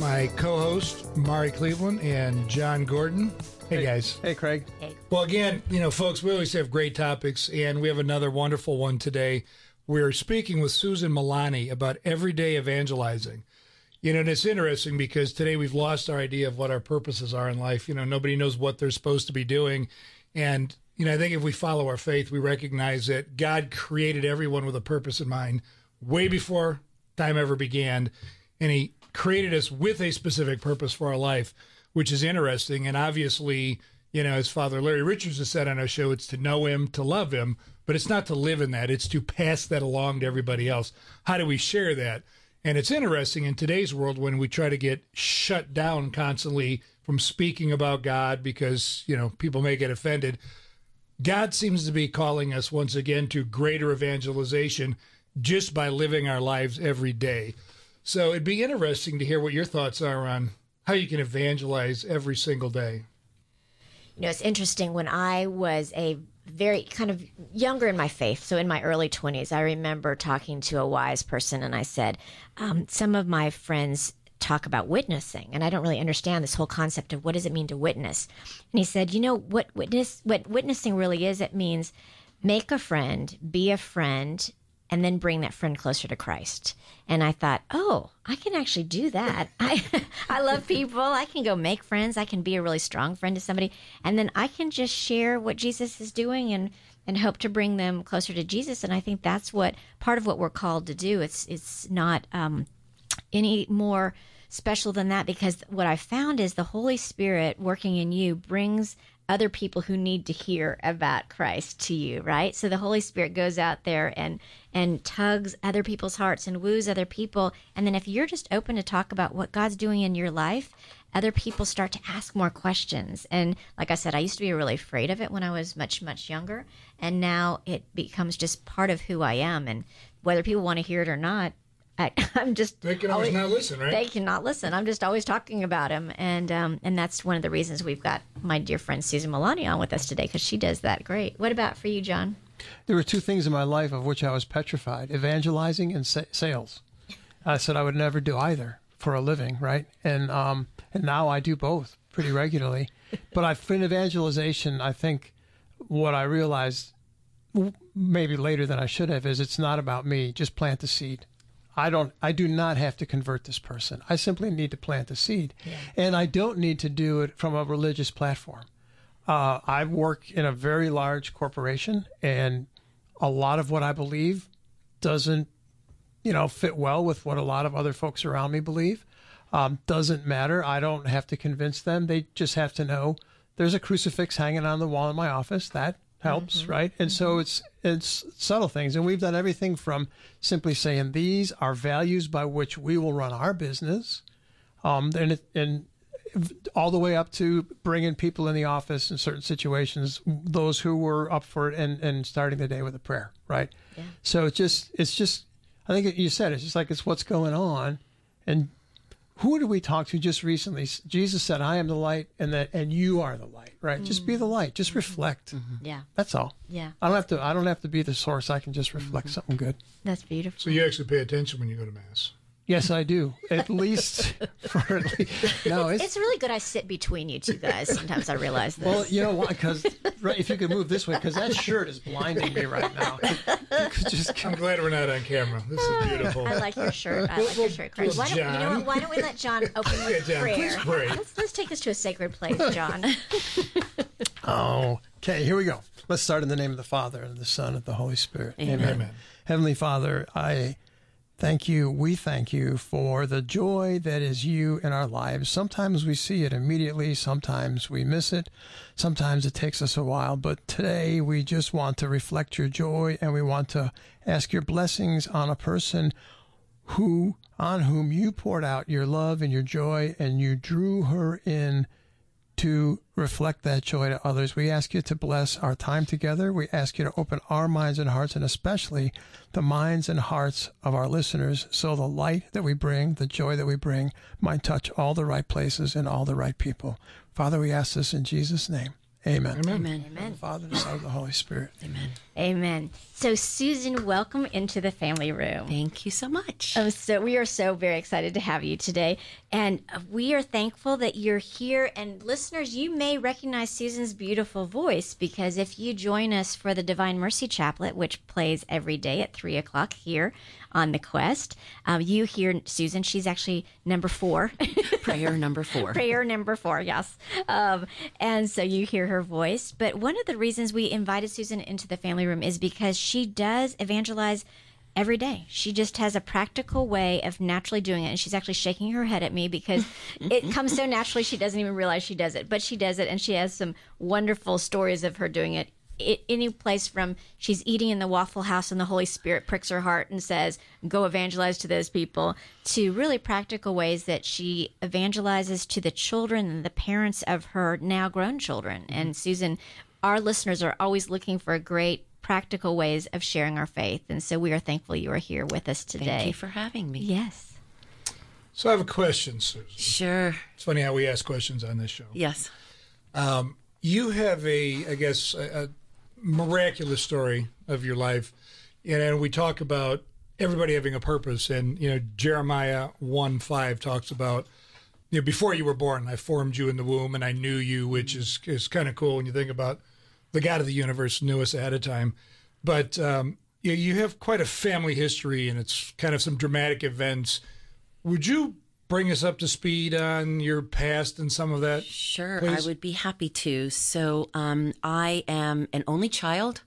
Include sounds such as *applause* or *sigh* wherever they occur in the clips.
my co-host Mari Cleveland and John Gordon. Hey, guys. Hey, Craig. Hey. Well, again, you know, folks, we always have great topics, and we have another wonderful one today. We're speaking with Susan Milani about everyday evangelizing. You know, and it's interesting because today we've lost our idea of what our purposes are in life. You know, nobody knows what they're supposed to be doing. And, you know, I think if we follow our faith, we recognize that God created everyone with a purpose in mind way before time ever began. And He created us with a specific purpose for our life, which is interesting. And obviously, you know, as Father Larry Richards has said on our show, it's to know Him, to love Him, but it's not to live in that. It's to pass that along to everybody else. How do we share that? And it's interesting in today's world when we try to get shut down constantly from speaking about God because, you know, people may get offended. God seems to be calling us once again to greater evangelization just by living our lives every day. So it'd be interesting to hear what your thoughts are on how you can evangelize every single day. You know, it's interesting when I was a very kind of younger in my faith, so in my early 20s, I remember talking to a wise person and I said, um, Some of my friends talk about witnessing and I don't really understand this whole concept of what does it mean to witness. And he said, "You know what witness what witnessing really is? It means make a friend, be a friend, and then bring that friend closer to Christ." And I thought, "Oh, I can actually do that. *laughs* I I love people. I can go make friends. I can be a really strong friend to somebody, and then I can just share what Jesus is doing and and hope to bring them closer to Jesus. And I think that's what part of what we're called to do. It's it's not um, any more special than that because what I found is the Holy Spirit working in you brings other people who need to hear about Christ to you, right? So the Holy Spirit goes out there and and tugs other people's hearts and woos other people. And then if you're just open to talk about what God's doing in your life, other people start to ask more questions. And like I said, I used to be really afraid of it when I was much, much younger. And now it becomes just part of who I am. And whether people want to hear it or not, I, *laughs* am just They can always not listen, right? They cannot listen. I'm just always talking about him, and um, and that's one of the reasons we've got my dear friend Susan Milani on with us today because she does that great. What about for you, John? There were two things in my life of which I was petrified evangelizing and sa- sales. I said I would never do either for a living, right? And, um, and now I do both pretty regularly. but I've in evangelization, I think what I realized maybe later than I should have is it's not about me, just plant the seed. I don't I do not have to convert this person. I simply need to plant the seed. And I don't need to do it from a religious platform. Uh, I work in a very large corporation, and a lot of what I believe doesn't, you know, fit well with what a lot of other folks around me believe. Um, doesn't matter. I don't have to convince them. They just have to know there's a crucifix hanging on the wall in my office. That helps, right? And so it's it's subtle things, and we've done everything from simply saying these are values by which we will run our business, um, and it, and all the way up to bringing people in the office in certain situations, those who were up for it, and, and starting the day with a prayer, right? Yeah. So it's just, it's just, I think you said it's just like it's what's going on. And who did we talk to just recently? Jesus said, I am the light, and that, and you are the light, right? Just be the mm. light, just reflect. Mm-hmm. Mm-hmm. Yeah, That's all. yeah, I don't have to, I don't have to be the source. I can just reflect mm-hmm. something good. that's beautiful. So you actually pay attention when you go to Mass. Yes, I do. At least *laughs* for at least, no, it's, It's really good I sit between you two guys. Sometimes I realize this. Well, you know why? Because right, if you could move this way, because that shirt is blinding me right now. *laughs* You could just I'm glad we're not on camera. This is ah, beautiful. I like your shirt. I like your shirt, Craig. Why don't, you know John. what? Why don't we let John *laughs* open Yeah, John, prayer? please pray. Let's, let's take this to a sacred place, John. Oh, okay. Here we go. Let's start in the name of the Father and the Son and the Holy Spirit. Amen. Amen. Heavenly Father, I thank you. We thank you for the joy that is you in our lives. Sometimes we see it immediately. Sometimes we miss it. Sometimes it takes us a while. But today we just want to reflect your joy and we want to ask your blessings on a person who on whom you poured out your love and your joy, and you drew her in to reflect that joy to others. We ask you to bless our time together. We ask you to open our minds and hearts, and especially the minds and hearts of our listeners, so the light that we bring, the joy that we bring, might touch all the right places and all the right people. Father, we ask this in Jesus' name. Amen. Amen. Amen. Father, the Son, and the Holy Spirit. Amen. Amen. So, Susan, welcome into the family room. Thank you so much. Oh, so we are so very excited to have you today, and we are thankful that you're here. And listeners, you may recognize Susan's beautiful voice because if you join us for the Divine Mercy Chaplet, which plays every day at three o'clock here on the Quest, um, you hear Susan. She's actually number four. *laughs* Prayer number four. prayer number four, yes. Um, and so you hear her voice. But one of the reasons we invited Susan into the family room is because she does evangelize every day. She just has a practical way of naturally doing it. And she's actually shaking her head at me because *laughs* it comes so naturally she doesn't even realize she does it. But she does it, and she has some wonderful stories of her doing it it, any place from she's eating in the Waffle House and the Holy Spirit pricks her heart and says, "Go evangelize to those people," to really practical ways that she evangelizes to the children and the parents of her now grown children. Mm-hmm. And Susan, our listeners are always looking for great practical ways of sharing our faith, and so we are thankful you are here with us today. Thank you for having me. yes. So I have a question, Susan. Sure. It's funny how we ask questions on this show. Yes. Um, you have a, I guess, a, a miraculous story of your life, and, we talk about everybody having a purpose. And you know, Jeremiah one five talks about you know before you were born, I formed you in the womb, and I knew you, which is is kind of cool when you think about the God of the universe knew us ahead of time. But um, you you have quite a family history, and it's kind of some dramatic events. Would you bring us up to speed on your past and some of that? Sure, Please. I would be happy to. So, um, I am an only child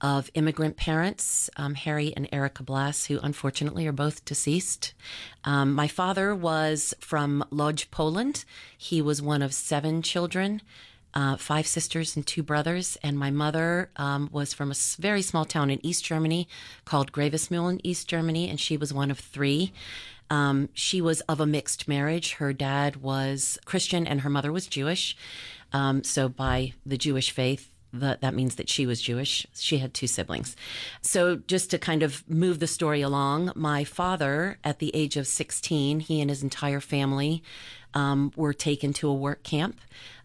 of immigrant parents, um, Harry and Erica Blass, who unfortunately are both deceased. Um, my father was from Lodz, Poland. He was one of seven children. Uh, five sisters and two brothers, and my mother um, was from a very small town in East Germany called Gravesmühlen, East Germany, and she was one of three. Um, she was of a mixed marriage. Her dad was Christian and her mother was Jewish. Um, so, by the Jewish faith, that, that means that she was Jewish. She had two siblings. So, just to kind of move the story along, my father, at the age of 16, he and his entire family um, were taken to a work camp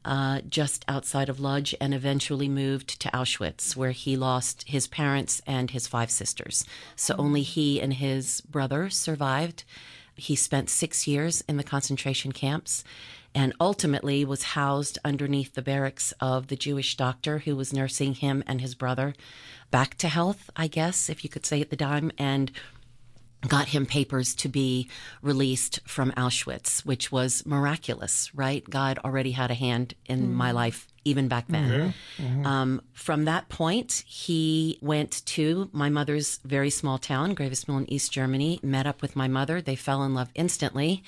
uh, just outside of Lodz and eventually moved to Auschwitz, where he lost his parents and his five sisters. So only he and his brother survived. He spent six years in the concentration camps and ultimately was housed underneath the barracks of the Jewish doctor who was nursing him and his brother back to health, I guess, if you could say at the time. And got him papers to be released from Auschwitz, which was miraculous, right? God already had a hand in my life even back then. Um, from that point, he went to my mother's very small town, Gravesmühlen, East Germany, met up with my mother. They fell in love instantly,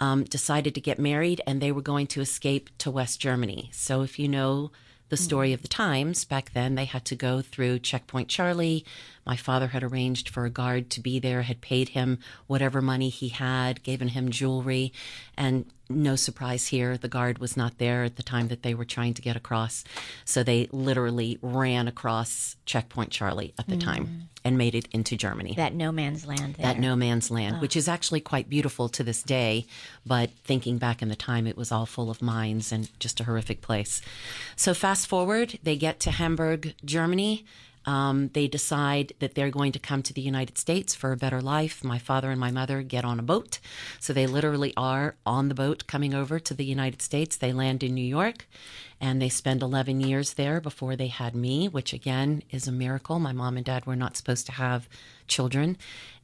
um, decided to get married, and they were going to escape to West Germany. So if you know the hmm. story of the times. Back then they had to go through checkpoint charlie. My father had arranged for a guard to be there had paid him whatever money he had given him jewelry. And no surprise here the guard was not there at the time that they were trying to get across so they literally ran across checkpoint charlie at the time mm. and made it into germany That no man's land there. that no man's land, which is actually quite beautiful to this day. But thinking back in the time, it was all full of mines and just a horrific place. So, fast forward, they get to Hamburg, Germany. Um, they decide that they're going to come to the United States for a better life. My father and my mother get on a boat. So they literally are on the boat coming over to the United States. They land in New York and they spend 11 years there before they had me, which again is a miracle. My mom and dad were not supposed to have children.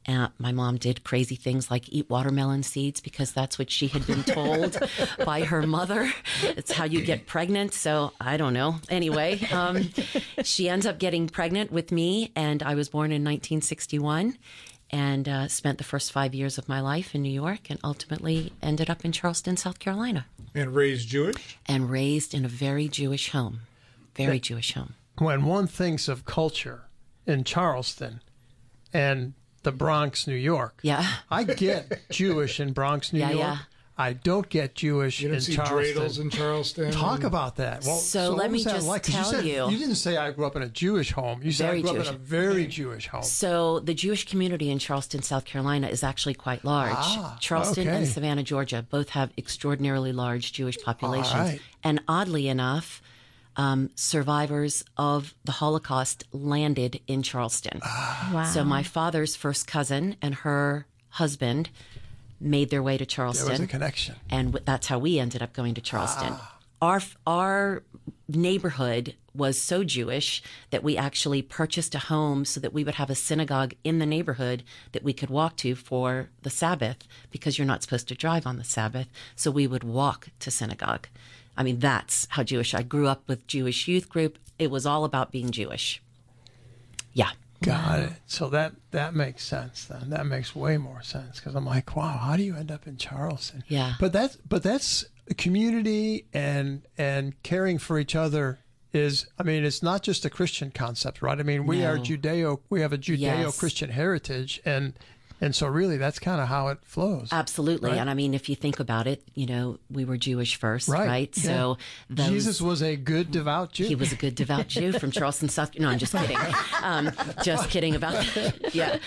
Uh, my mom did crazy things like eat watermelon seeds because that's what she had been *laughs* told by her mother. It's how you get pregnant. So I don't know. Anyway, um, she ends up getting pregnant with me, and I was born in 1961 and uh, spent the first five years of my life in New York and ultimately ended up in Charleston, South Carolina, And raised Jewish? and raised in a very Jewish home. Very Jewish home. when one thinks of culture in Charleston and the Bronx, New York. Yeah. I get Jewish in Bronx, New Yeah, York. yeah. I don't get Jewish You don't in see Charleston. dreidels in Charleston. Talk about that. Well, So what let me that just like? 'Cause tell you, said, you. You didn't say I grew up in a Jewish home. You said Very I grew Jewish. up in a very Jewish home. So the Jewish community in Charleston, South Carolina, is actually quite large. Ah, Charleston okay. and Savannah, Georgia, both have extraordinarily large Jewish populations. right. And oddly enough, um, survivors of the Holocaust landed in Charleston. Ah. Wow. So my father's first cousin and her husband made their way to Charleston. There was a connection. and w- that's how we ended up going to Charleston. Ah. Our our neighborhood was so Jewish that we actually purchased a home so that we would have a synagogue in the neighborhood that we could walk to for the Sabbath because you're not supposed to drive on the Sabbath. So we would walk to synagogue. I mean, that's how Jewish. I grew up with Jewish youth group. It was all about being Jewish. Yeah. Got it. So that that makes sense. Then that makes way more sense because I'm like, wow, how do you end up in Charleston? Yeah. But that's but that's community and and caring for each other is. I mean, it's not just a Christian concept, right? I mean, we are No. Judeo. We have a Judeo-Christian heritage, and and so really that's kind of how it flows. Absolutely. Right. And I mean, if you think about it, you know, we were Jewish first, Right. right? Yeah. So those, Jesus was a good devout Jew. He was a good devout Jew from *laughs* Charleston, South. No, I'm just kidding. Um, just kidding about that. *laughs* Yeah,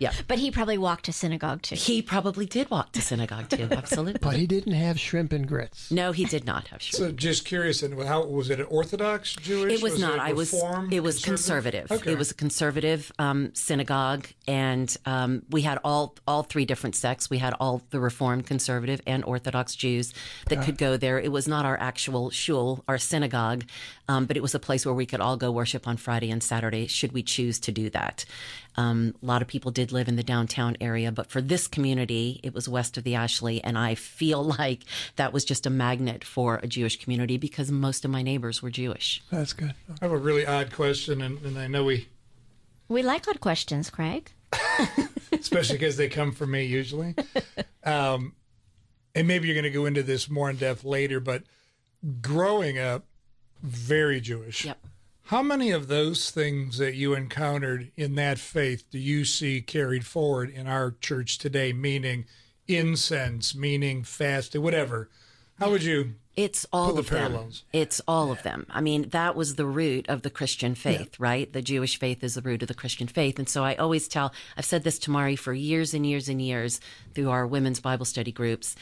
yeah. but he probably walked to synagogue too. He probably did walk to synagogue too. *laughs* Absolutely. but he didn't have shrimp and grits. No, he did not have shrimp. So just curious, and how was it? An Orthodox Jewish? It was, not. I was. It was conservative. Okay. It was a conservative um, synagogue, and um, we had all all three different sects. We had all the Reformed, conservative, and Orthodox Jews that could go there. It was not our actual shul, our synagogue, um, but it was a place where we could all go worship on Friday and Saturday, should we choose to do that. Um, a lot of people did live in the downtown area, but for this community, it was west of the Ashley, and I feel *laughs* like that was just a magnet for a Jewish community because most of my neighbors were Jewish. That's good. I have a really odd question, and, and I know we, We like odd questions, Craig. *laughs* especially because they come from me usually. Um, and maybe you're going to go into this more in depth later, but growing up very Jewish. Yep. How many of those things that you encountered in that faith do you see carried forward in our church today? Meaning incense, meaning fasting, whatever. How would you? It's all Put the of them. It's all of them. I mean, that was the root of the Christian faith, right? The Jewish faith is the root of the Christian faith. And so I always tell, I've said this to Mari for years and years and years through our women's Bible study groups.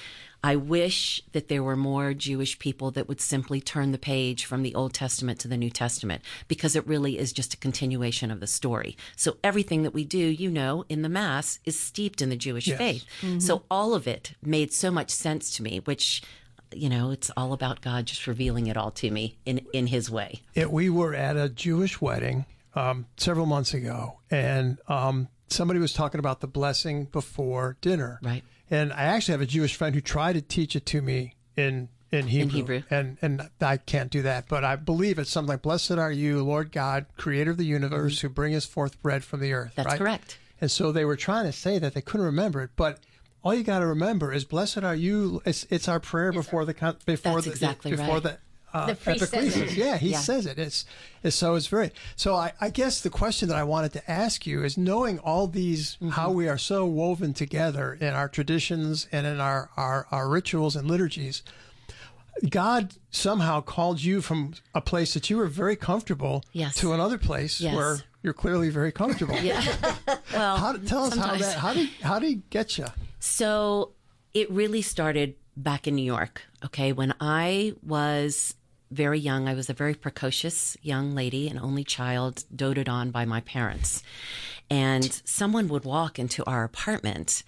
I wish that there were more Jewish people that would simply turn the page from the Old Testament to the New Testament because it really is just a continuation of the story. So everything that we do, you know, in the Mass is steeped in the Jewish faith. Mm-hmm. So all of it made so much sense to me, which you know, it's all about God just revealing it all to me in in His way. it, we were at a Jewish wedding um, several months ago, and um, somebody was talking about the blessing before dinner. Right. And I actually have a Jewish friend who tried to teach it to me in in Hebrew. Hebrew. And and I can't do that, but I believe it's something like, "Blessed are you, Lord God, Creator of the universe, who bringeth forth bread from the earth." Mm-hmm. That's right? correct. And so they were trying to say that they couldn't remember it, but all you got to remember is "Blessed are you." It's, it's our prayer before the before That's the exactly before right. the uh, The priest. Yeah, he Yeah. says it. It's, it's so it's very so. I, I guess the question that I wanted to ask you is knowing all these Mm-hmm. how we are so woven together in our traditions and in our, our our rituals and liturgies. God somehow called you from a place that you were very comfortable Yes. to another place Yes. where you're clearly very comfortable. Yeah. *laughs* well, How, tell us how that how did how did he get you? So it really started back in New York. Okay, when I was very young, I was a very precocious young lady, an only child, doted on by my parents, and someone would walk into our apartment.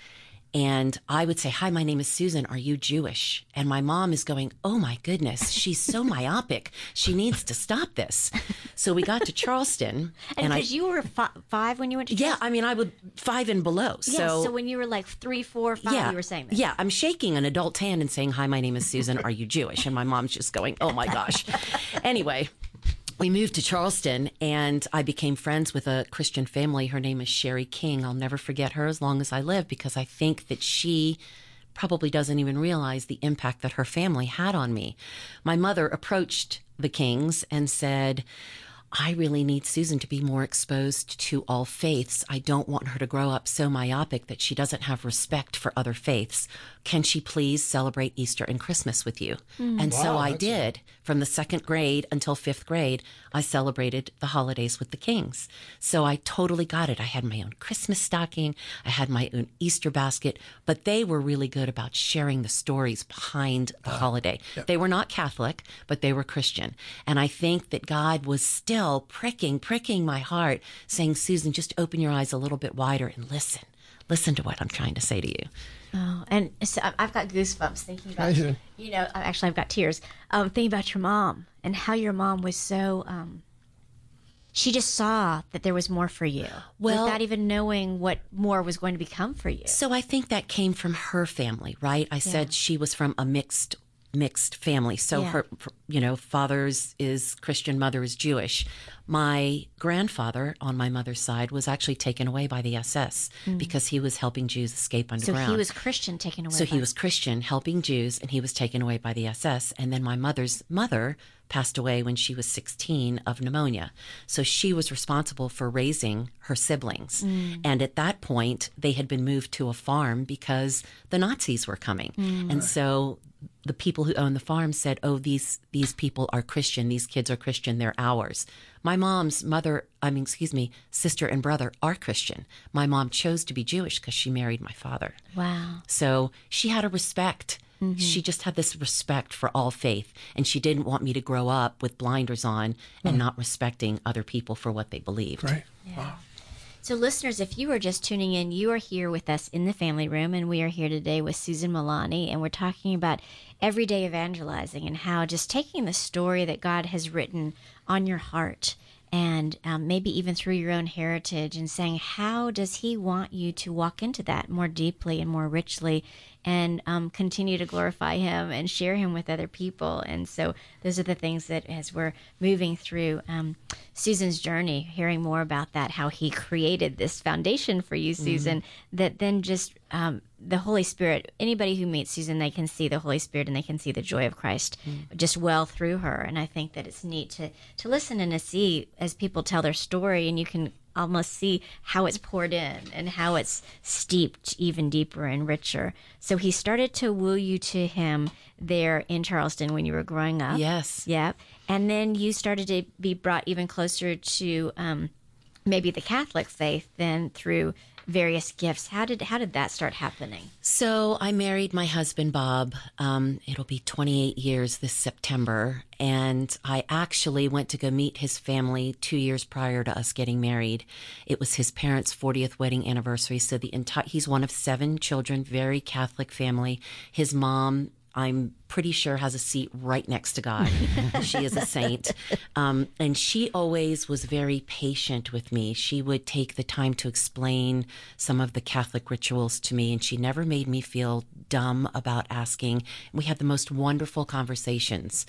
And I would say, Hi, my name is Susan. Are you Jewish? And my mom is going, Oh my goodness, she's so myopic. She needs to stop this. So we got to Charleston. *laughs* And because you were fi- five when you went to yeah, Charleston? I mean, I would five and below. Yeah, so, so, when you were like three, four, five, yeah, you were saying this. yeah, I'm shaking an adult hand and saying, Hi, my name is Susan. Are you Jewish? And my mom's just going, Oh my gosh. *laughs* anyway, we moved to Charleston and I became friends with a Christian family. Her name is Sherry King. I'll never forget her as long as I live because I think that she probably doesn't even realize the impact that her family had on me. My mother approached the Kings and said, I really need Susan to be more exposed to all faiths. I don't want her to grow up so myopic that she doesn't have respect for other faiths. Can she please celebrate Easter and Christmas with you? And so I did. From the second grade until fifth grade, I celebrated the holidays with the Kings. So I totally got it. I had my own Christmas stocking, I had my own Easter basket, but they were really good about sharing the stories behind the uh-huh. holiday. They were not Catholic, but they were Christian. And I think that God was still pricking, pricking my heart, saying, Susan, just open your eyes a little bit wider and listen. Listen to what I'm trying to say to you. Oh, and so I- I've got goosebumps thinking about Amazing. you know. Actually, I've got tears. Um, thinking about your mom and how your mom was so. Um, she just saw that there was more for you, Well- without even knowing what more was going to become for you. So I think that came from her family, right? I said she was from a mixed mixed family. So Yeah. her you know, father's is Christian, mother is Jewish. My grandfather on my mother's side was actually taken away by the SS because he was helping Jews escape Mm. So underground. he was Christian, taken away. So he was Christian, helping Jews, and he was taken away by the SS. And then my mother's mother passed away when she was 16 of pneumonia. So she was responsible for raising her siblings. Mm. And at that point, they had been moved to a farm because the Nazis were coming. Mm. And so the people who owned the farm said, "Oh, these these people are Christian. These kids are Christian. They're ours." My mom's mother, I mean, excuse me, sister and brother are Christian. My mom chose to be Jewish because she married my father. wow. So she had a respect. She just had this respect for all faith. And she didn't want me to grow up with blinders on and not respecting other people for what they believed. Right. yeah So, listeners, if you are just tuning in, you are here with us in the family room, and we are here today with Susan Milani, and we're talking about everyday evangelizing and how just taking the story that God has written on your heart and um, maybe even through your own heritage and saying, how does He want you to walk into that more deeply and more richly and um, continue to glorify Him and share Him with other people? And so, those are the things that as we're moving through um, Susan's journey, hearing more about that, how He created this foundation for you, Susan, that then just um, the Holy Spirit, anybody who meets Susan, they can see the Holy Spirit and they can see the joy of Christ just well through her. And I think that it's neat to, to listen and to see as people tell their story, and you can almost see how it's poured in and how it's steeped even deeper and richer. So he started to woo you to him there in Charleston when you were growing up. Yes. Yep. And then you started to be brought even closer to um, maybe the Catholic faith then through various gifts. How did how did that start happening? So I married my husband, Bob. Um, it'll be 28 years this September. And I actually went to go meet his family two years prior to us getting married. It was his parents' 40th wedding anniversary. So the entire, he's one of seven children, very Catholic family. His mom, I'm pretty sure has a seat right next to God. *laughs* she is a saint. Um, and she always was very patient with me. She would take the time to explain some of the Catholic rituals to me, and she never made me feel dumb about asking. We had the most wonderful conversations.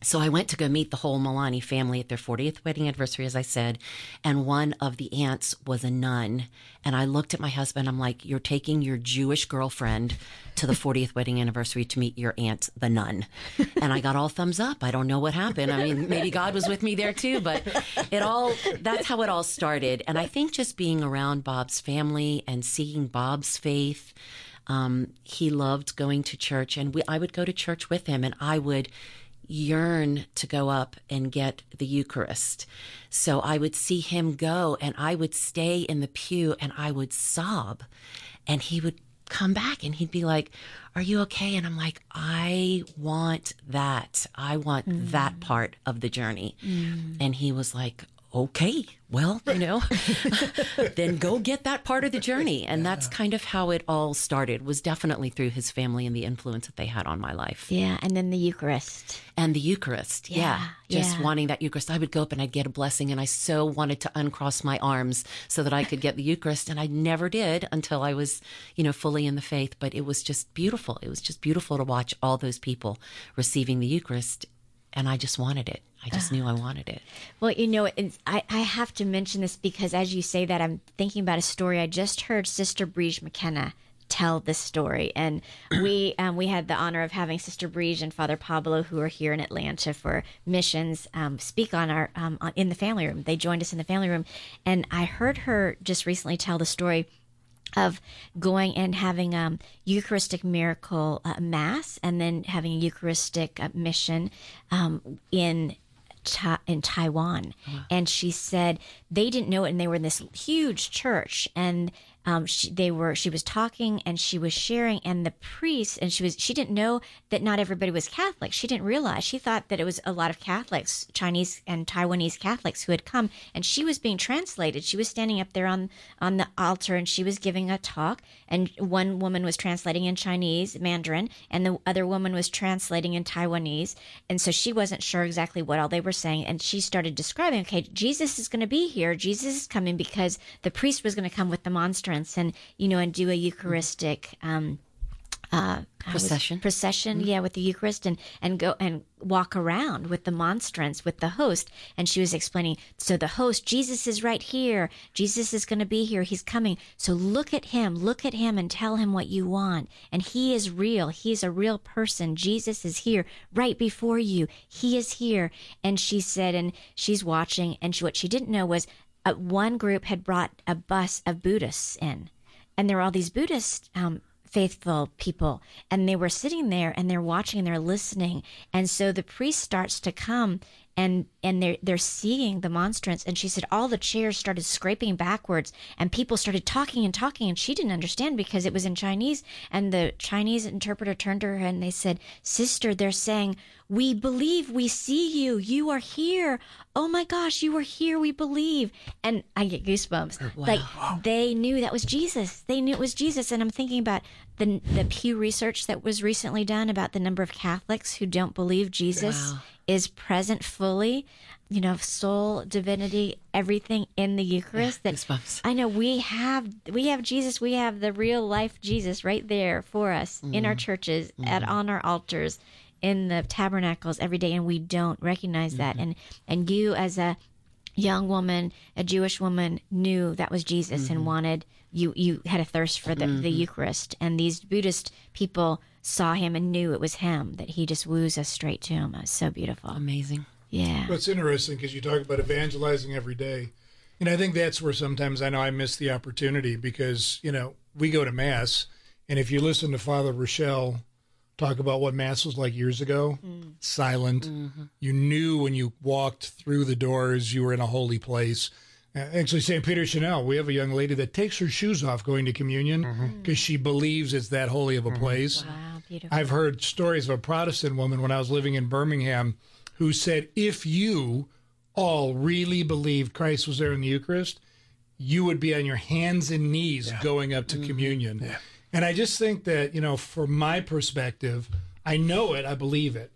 So I went to go meet the whole Milani family at their 40th wedding anniversary, as I said, and one of the aunts was a nun. And I looked at my husband. I'm like, "You're taking your Jewish girlfriend to the 40th wedding anniversary to meet your aunt, the nun." *laughs* And I got all thumbs up. I don't know what happened. I mean, maybe God was with me there too, but it all that's how it all started. And I think just being around Bob's family and seeing Bob's faith. Um, he loved going to church, and we, I would go to church with him, and I would yearn to go up and get the Eucharist. So I would see him go and I would stay in the pew and I would sob. And he would come back and he'd be like, Are you okay? And I'm like, I want that. I want mm. that part of the journey. Mm. And he was like, Okay, well, you *laughs* know, *laughs* then go get that part of the journey. And that's kind of how it all started, was definitely through his family and the influence that they had on my life Yeah, and then the Eucharist. and the Eucharist. Yeah. Yeah, Just yeah. wanting that Eucharist. I would go up and I'd get a blessing, and I so wanted to uncross my arms so that I could get the Eucharist. And I never did until I was, you know, fully in the faith. But it was just beautiful. It was just beautiful to watch all those people receiving the Eucharist. And I just wanted it. I just knew I wanted it. Well, you know, it's, I, I have to mention this because as you say that, I'm thinking about a story I just heard Sister Briege McKenna tell this story. And *clears throat* we um, we had the honor of having Sister Briege and Father Pablo, who are here in Atlanta for missions, um, speak on our um, on, in the family room. They joined us in the family room, and I heard her just recently tell the story of going and having um, Eucharistic miracle uh, mass, and then having a Eucharistic uh, mission um, in Ta- in Taiwan, uh-huh. and she said they didn't know it, and they were in this huge church, and um, she, they were she was talking and she was sharing and the priest and she was she didn't know that not everybody was catholic. She didn't realize she thought that it was a lot of catholics chinese and taiwanese catholics who had come. And she was being translated. She was standing up there on on the altar and she was giving a talk. And one woman was translating in chinese mandarin and the other woman was translating in taiwanese. And so she wasn't sure exactly what all they were saying. And she started describing okay jesus is going to be here. Jesus is coming because the priest was going to come with the and you know and do a eucharistic um uh Procession. procession yeah with the eucharist and and go and walk around with the monstrance with the host. And she was explaining so the host jesus is right here. Jesus is going to be here. He's coming. So look at him. Look at him and tell him what you want. And he is real. He's a real person. Jesus is here right before you. He is here. And she said and she's watching and she, what she didn't know was uh, one group had brought a bus of buddhists in and there were all these buddhist um, faithful people and they were sitting there and they're watching and they're listening and so the priest starts to come and and they're they're seeing the monstrance. And she said all the chairs started scraping backwards and people started talking and talking and she didn't understand because it was in Chinese. And the Chinese interpreter turned to her and they said sister they're saying we believe we see you. You are here. Oh my gosh you are here. We believe. And I get goosebumps. Like they knew that was Jesus. They knew it was Jesus. And I'm thinking about the the Pew research that was recently done about the number of Catholics who don't believe Jesus Wow. is present fully, you know, soul, divinity, everything in the Eucharist. that goosebumps. I know we have we have Jesus, we have the real life Jesus right there for us in our mm-hmm. churches, at mm-hmm. on our altars, in the tabernacles every day, and we don't recognize that. Mm-hmm. And and you as a young woman, a Jewish woman, knew that was Jesus and wanted you. You had a thirst for the, the mm-hmm. Eucharist, and these Buddhist people saw him and knew it was him. That he just woos us straight to him. It was so beautiful. Amazing. Yeah. Well, it's interesting because you talk about evangelizing every day. And I think that's where sometimes I know I miss the opportunity because, you know, we go to Mass. And if you listen to Father Rochelle talk about what Mass was like years ago, mm. silent. Mm-hmm. You knew when you walked through the doors, you were in a holy place. Uh, Actually, St. Peter Chanel, we have a young lady that takes her shoes off going to communion mm-hmm. mm. because she believes it's that holy of a mm-hmm. place. Wow, beautiful. I've heard stories of a Protestant woman when I was living in Birmingham who said, if you all really believed Christ was there in the Eucharist, you would be on your hands and knees going up to mm-hmm. communion. And I just think that, you know, from my perspective, I know it, I believe it.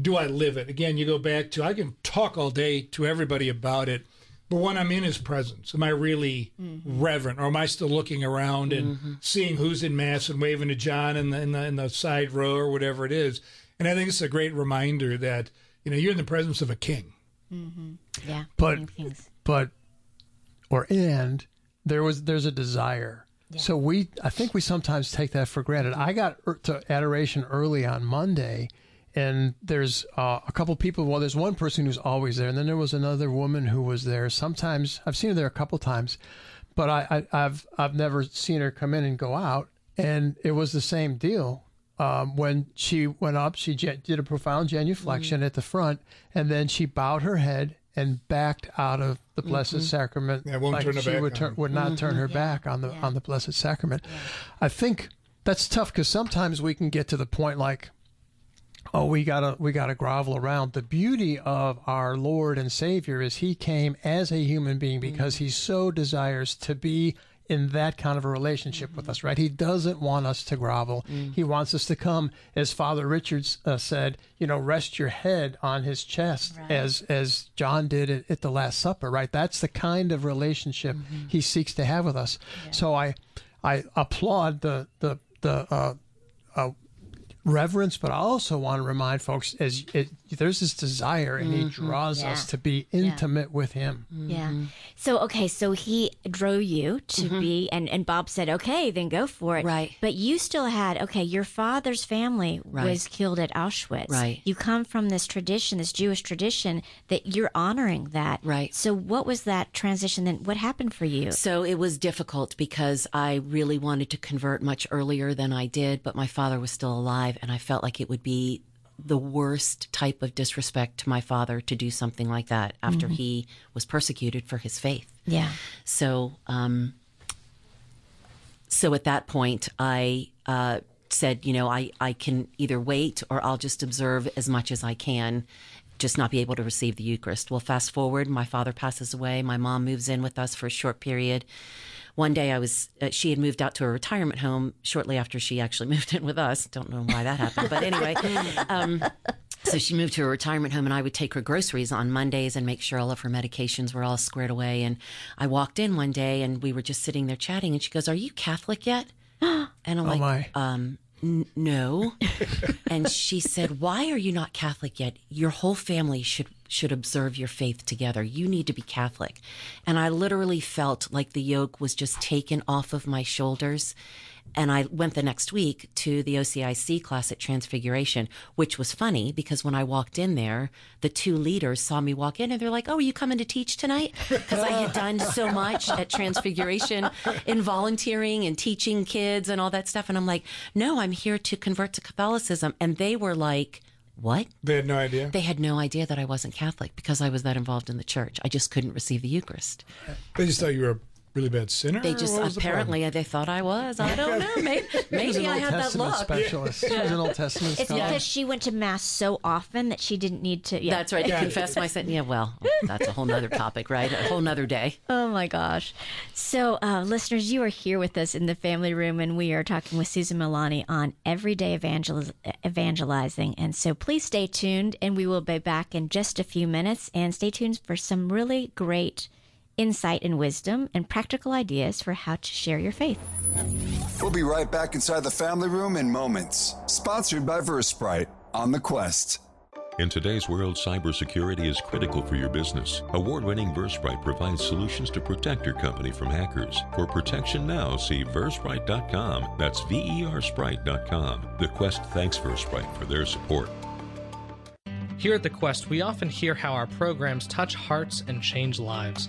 Do I live it? Again, you go back to, I can talk all day to everybody about it, but when I'm in his presence, am I really mm-hmm. reverent or am I still looking around and mm-hmm. seeing who's in Mass and waving to John in the, in the, in the side row or whatever it is? And I think it's a great reminder that, you know, you're in the presence of a king. Mm-hmm. yeah. But- King of Kings. but or and there was there's a desire so we i think we sometimes take that for granted i got er- to adoration early on monday and there's uh, a couple people well there's one person who's always there and then there was another woman who was there sometimes. I've seen her there a couple times but I, I i've i've never seen her come in and go out and it was the same deal um, when she went up, she gen- did a profound genuflection at the front, and then she bowed her head and backed out of the Blessed Sacrament. Yeah, won't like turn her she back would, turn, would not turn her back on the on the Blessed Sacrament. I think that's tough because sometimes we can get to the point like, oh, we gotta we gotta grovel around. The beauty of our Lord and Savior is He came as a human being because He so desires to be in that kind of a relationship with us, right? He doesn't want us to grovel. He wants us to come, as Father Richards uh, said, you know, rest your head on His chest, as as John did at, at the Last Supper, right? That's the kind of relationship He seeks to have with us. So I I applaud the the the uh, uh, reverence, but I also want to remind folks, as it, there's this desire, and He mm-hmm. draws us to be intimate with Him. Yeah. Mm-hmm. So okay, so he drove you to mm-hmm. be, and and Bob said, okay, then go for it. Right. But you still had okay. Your father's family Right. was killed at Auschwitz. Right. You come from this tradition, this Jewish tradition, that you're honoring that. Right. So what was that transition? Then what happened for you? So it was difficult because I really wanted to convert much earlier than I did, but my father was still alive, and I felt like it would be the worst type of disrespect to my father to do something like that after he was persecuted for his faith. Yeah. So, um, so at that point, I uh, said, you know, I, I can either wait or I'll just observe as much as I can, just not be able to receive the Eucharist. Well, fast forward, my father passes away. My mom moves in with us for a short period. One day, I was uh, she had moved out to a retirement home shortly after she actually *laughs* moved in with us. Don't know why that happened, but anyway. Um, so she moved to a retirement home, and I would take her groceries on Mondays and make sure all of her medications were all squared away. And I walked in one day, and we were just sitting there chatting, and she goes, "Are you Catholic yet?" *gasps* And I'm Oh like, my! um, no. *laughs* and she said, "Why are you not Catholic yet? Your whole family should should observe your faith together. You need to be Catholic." And I literally felt like the yoke was just taken off of my shoulders. And I went the next week to the OCIA class at Transfiguration, which was funny because when I walked in there, the two leaders saw me walk in and they're like, Oh, are you coming to teach tonight? Because I had done so much at Transfiguration in volunteering and teaching kids and all that stuff. And I'm like, No, I'm here to convert to Catholicism. And they were like, What? They had no idea. They had no idea that I wasn't Catholic because I was that involved in the church. I just couldn't receive the Eucharist. They just thought you were really bad sinner. They just what was the apparently they thought I was. I don't know. *laughs* Maybe, She was maybe an I Old had that Testament look. specialist. She was an Old Testament It's scholar. because she went to mass so often that she didn't need to. Yeah. That's right. To confess my sin. Yeah, well, that's a whole nother topic, right? A whole nother day. Oh my gosh. So, uh, listeners, you are here with us in the family room, and we are talking with Susan Milani on everyday evangeliz- evangelizing. And so, please stay tuned, and we will be back in just a few minutes. And stay tuned for some really great insight and wisdom and practical ideas for how to share your faith. We'll be right back inside the family room in moments. Sponsored by Versprite on the Quest. In today's world, cybersecurity is critical for your business. Award winning Versprite provides solutions to protect your company from hackers. For protection now, see Versprite.com. That's V E R Sprite.com. The Quest thanks Versprite for their support. Here at the Quest, we often hear how our programs touch hearts and change lives.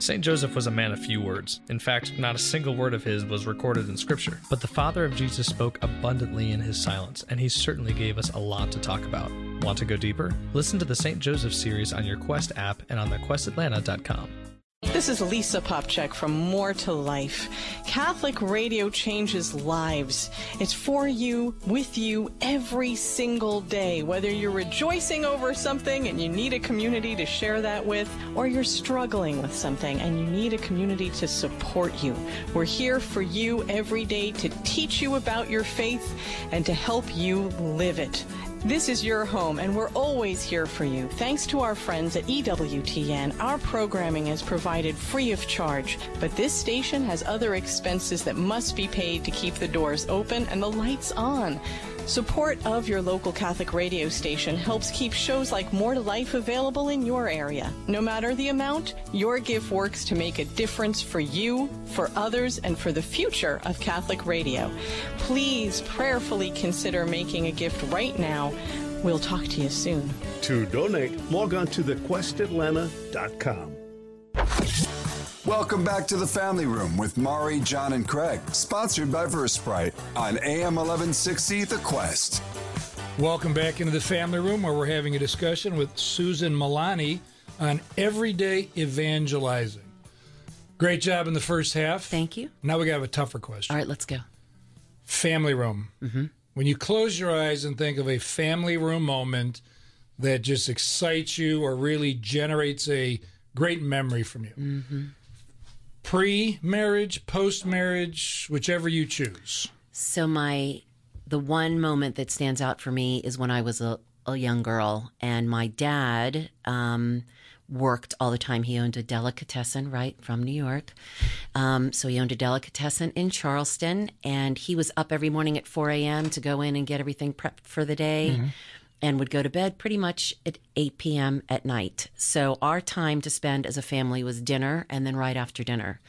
St. Joseph was a man of few words. In fact, not a single word of his was recorded in Scripture. But the father of Jesus spoke abundantly in his silence, and he certainly gave us a lot to talk about. Want to go deeper? Listen to the St. Joseph series on your Quest app and on thequestatlanta.com. This is Lisa Popcak from More to Life. Catholic radio changes lives. It's for you, with you, every single day. Whether you're rejoicing over something and you need a community to share that with, or you're struggling with something and you need a community to support you. We're here for you every day to teach you about your faith and to help you live it. This is your home, and we're always here for you. Thanks to our friends at EWTN, our programming is provided free of charge, but this station has other expenses that must be paid to keep the doors open and the lights on. Support of your local Catholic radio station helps keep shows like More to Life available in your area. No matter the amount, your gift works to make a difference for you, for others, and for the future of Catholic radio. Please prayerfully consider making a gift right now. We'll talk to you soon. To donate, log on to thequestatlanta.com. Welcome back to the Family Room with Mari, John, and Craig, sponsored by Versprite on AM 1160 The Quest. Welcome back into the family room where we're having a discussion with Susan Milani on everyday evangelizing. Great job in the first half. Thank you. Now we got a tougher question. All right, let's go. Family room. Mm-hmm. When you close your eyes and think of a family room moment that just excites you or really generates a great memory from you, Mm-hmm. Pre marriage, post marriage, whichever you choose. So my the one moment that stands out for me is when I was a, a young girl and my dad um, worked all the time. He owned a delicatessen right from New York. Um, so he owned a delicatessen in Charleston and he was up every morning at 4 a.m. to go in and get everything prepped for the day. And would go to bed pretty much at 8 p.m. at night. So, our time to spend as a family was dinner and then right after dinner.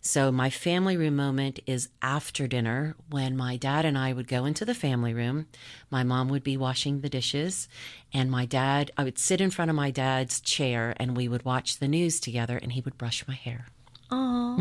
So my family room moment is after dinner when my dad and I would go into the family room. My mom would be washing the dishes and my dad, I would sit in front of my dad's chair and we would watch the news together and he would brush my hair. Oh,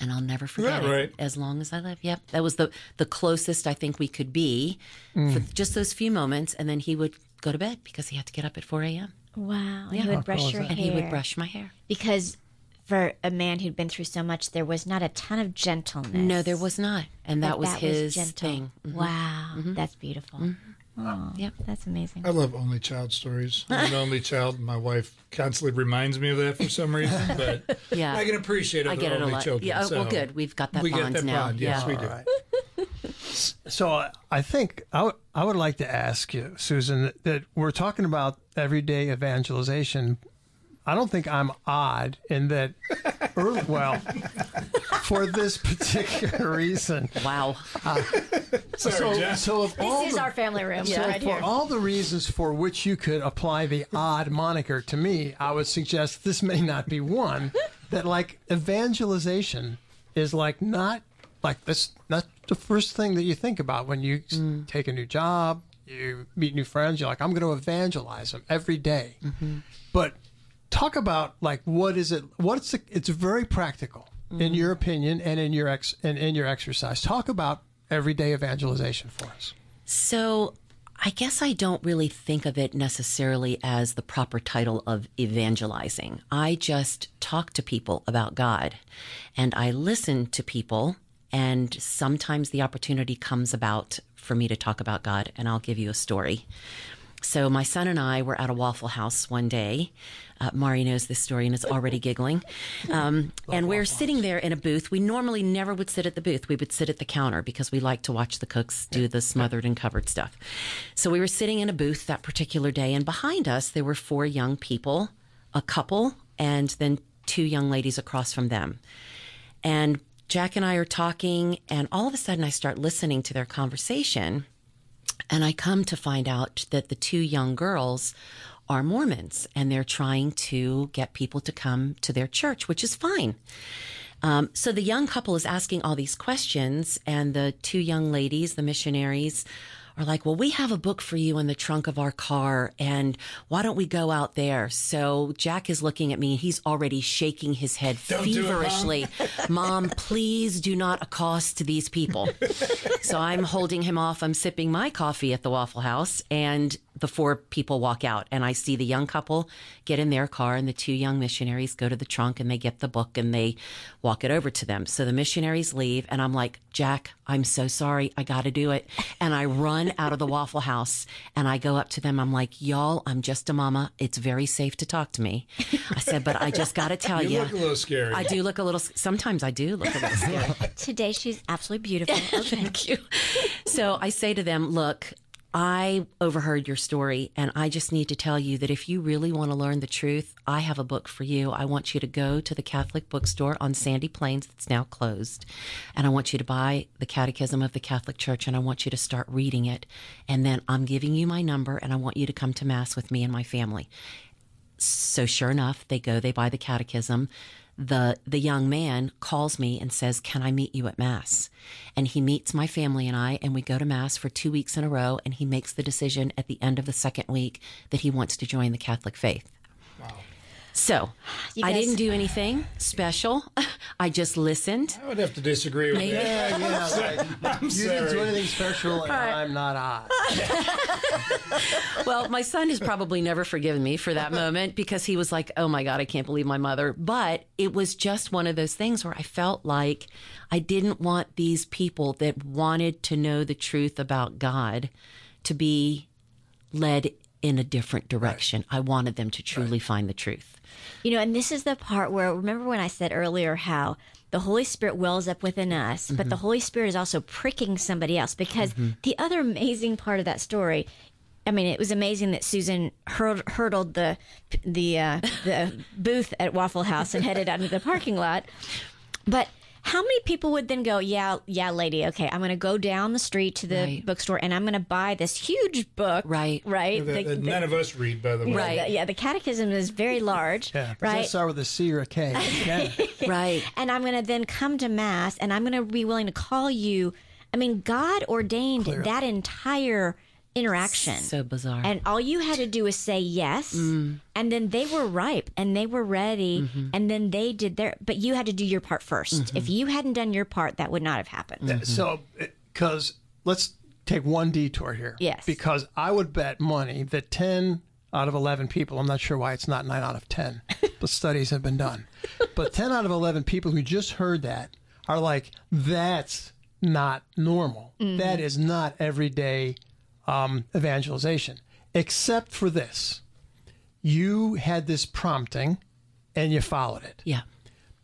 And I'll never forget that it right? as long as I live. Yep. That was the, the closest I think we could be hmm. for just those few moments. And then he would go to bed because he had to get up at 4 a.m. wow! And he would brush your And hair he would brush my hair. because for a man who'd been through so much, there was not a ton of gentleness. No, there was not. And that But was his gentle. thing. Mhm. Wow, that's beautiful. Oh, Yep. that's amazing. I love only child stories. I'm an only child. And my wife constantly reminds me of that for some reason, *laughs* but Yeah. I can appreciate it. I other get it a only lot. children. Yeah, oh, well, good. We've got that we bond get that now. bond. Yes, Yeah. we do. *laughs* All right. So I- I think I would I would like to ask you, Susan, that, that we're talking about everyday evangelization. I don't think I'm odd in that. early, well, for this particular reason. Wow. Uh, Sorry, So, Jeff. so of all This is the, our family room. so right for here. all the reasons for which you could apply the odd moniker to me, I would suggest this may not be one. That like evangelization is like not like this not the first thing that you think about when you s mm. take a new job, you meet new friends. You're like, I'm going to evangelize them every day. Mm-hmm. But talk about like what is it? What's the, it's very practical in mm-hmm. your opinion and in your ex and in your exercise. Talk about everyday evangelization for us. So I guess I don't really think of it necessarily as the proper title of evangelizing. I just talk to people about God and I listen to people. And sometimes the opportunity comes about for me to talk about God, and I'll give you a story. So my son and I were at a Waffle House one day. Uh, Mari knows this story and is already giggling. Um, and we're sitting there in a booth. We normally never would sit at the booth. We would sit at the counter because we like to watch the cooks do the smothered and covered stuff. So we were sitting in a booth that particular day, and behind us there were four young people, a couple, and then two young ladies across from them. And Jack and I are talking, and all of a sudden I start listening to their conversation. And I come to find out that the two young girls are Mormons and they're trying to get people to come to their church, which is fine. Um, so the young couple is asking all these questions, and the two young ladies, the missionaries, are like, Well, we have a book for you in the trunk of our car, and why don't we go out there? So Jack is looking at me. He's already shaking his head Don't do it, Mom. feverishly. Mom, please do not accost these people. *laughs* so I'm holding him off. I'm sipping my coffee at the Waffle House, and the four people walk out. And I see the young couple get in their car, and the two young missionaries go to the trunk and they get the book and they walk it over to them. So the missionaries leave, and I'm like, Jack, I'm so sorry. I got to do it. And I run out of the Waffle House and I go up to them. I'm like, y'all, I'm just a mama. It's very safe to talk to me. I said, but I just got to tell You you. look a little scary. I do look a little. Sometimes I do look a little scary. *laughs* Today she's absolutely beautiful. Okay. *laughs* Thank you. So I say to them, look, I overheard your story, and I just need to tell you that if you really want to learn the truth, I have a book for you. I want you to go to the Catholic bookstore on Sandy Plains that's now closed, and I want you to buy the Catechism of the Catholic Church, and I want you to start reading it. And then I'm giving you my number, and I want you to come to Mass with me and my family. So sure enough, they go, they buy the catechism. The the young man calls me and says, "Can I meet you at mass?" And he meets my family and I and we go to mass for 2 weeks in a row and he makes the decision at the end of the second week that he wants to join the Catholic faith. So, You I guys- didn't do anything special. *laughs* I just listened. I would have to disagree with Maybe. that. Yeah, yeah. Like, *laughs* I'm you didn't do anything special, and I'm not odd. *laughs* well, my son has probably never forgiven me for that moment because he was like, oh my God, I can't believe my mother. But it was just one of those things where I felt like I didn't want these people that wanted to know the truth about God to be led in a different direction. I wanted them to truly find the truth. You know, and this is the part where remember when I said earlier how the Holy Spirit wells up within us, but the Holy Spirit is also pricking somebody else because the other amazing part of that story. I mean, it was amazing that Susan hurled, hurdled the the uh, the *laughs* booth at Waffle House and headed out into the parking lot. But how many people would then go, yeah, yeah, lady, okay, I'm going to go down the street to the Right. bookstore and I'm going to buy this huge book, Right. Right, That- The- that the- none of us read, by the way. Right. the- yeah, the catechism is very large, Yeah, right? that start with a C or a K? *laughs* Yeah. Right. and I'm going to then come to mass and I'm going to be willing to call you. I mean, God ordained that entire interaction. So bizarre. And all you had to do was say yes, mm. and then they were ripe and they were ready, mm-hmm. and then they did their. But you had to do your part 1st mm-hmm. If you hadn't done your part, that would not have happened. So, mm-hmm. because let's take one detour here. Yes. Because I would bet money that 10 out of 11 people, I'm not sure why it's not 9 out of 10, *laughs* but studies have been done. But 10 out of 11 people who just heard that are like, that's not normal. That is not everyday um, evangelization, except for this. You had this prompting and you followed it yeah.